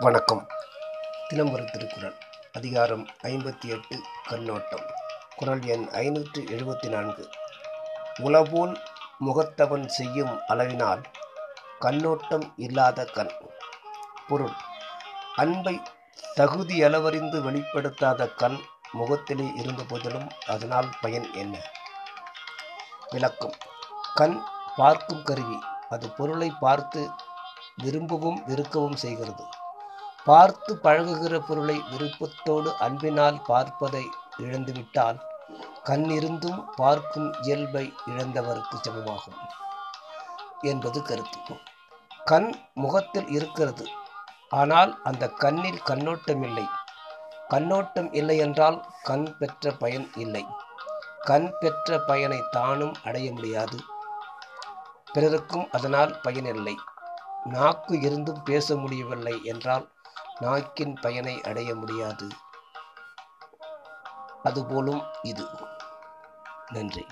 வணக்கம். தினம் ஒரு திருக்குறள் அதிகாரம் ஐம்பத்தி எட்டு கண்ணோட்டம். குரல் எண் ஐநூற்று எழுபத்தி நான்கு உளபோல் முகத்தவன் செய்யும் அளவினால் கண்ணோட்டம் இல்லாத கண். பொருள். அன்பை தகுதியளவறிந்து வெளிப்படுத்தாத கண் முகத்திலே இருந்த போதிலும் அதனால் பயன் என்ன? விளக்கம். கண் பார்க்கும் கருவி. அது பொருளை பார்த்து விரும்பவும் வெறுக்கவும் செய்கிறது. பார்த்து பழகுகிற பொருளை விருப்பத்தோடு அன்பினால் பார்ப்பதை இழந்துவிட்டால் கண்ணிருந்தும் பார்க்கும் இயல்பை இழந்தவருக்கு சமமாகும் என்பது கருத்து. கண் முகத்தில் இருக்கிறது. ஆனால் அந்த கண்ணில் கண்ணோட்டம் இல்லை. கண்ணோட்டம் இல்லை என்றால் கண் பெற்ற பயன் இல்லை. கண் பெற்ற பயனை தானும் அடைய முடியாது. பிறருக்கும் அதனால் பயனில்லை நாக்கு இருந்தும் பேச முடியவில்லை என்றால் நாக்கின் பயனை அடைய முடியாது. அதுபோலும் இது. நன்றி.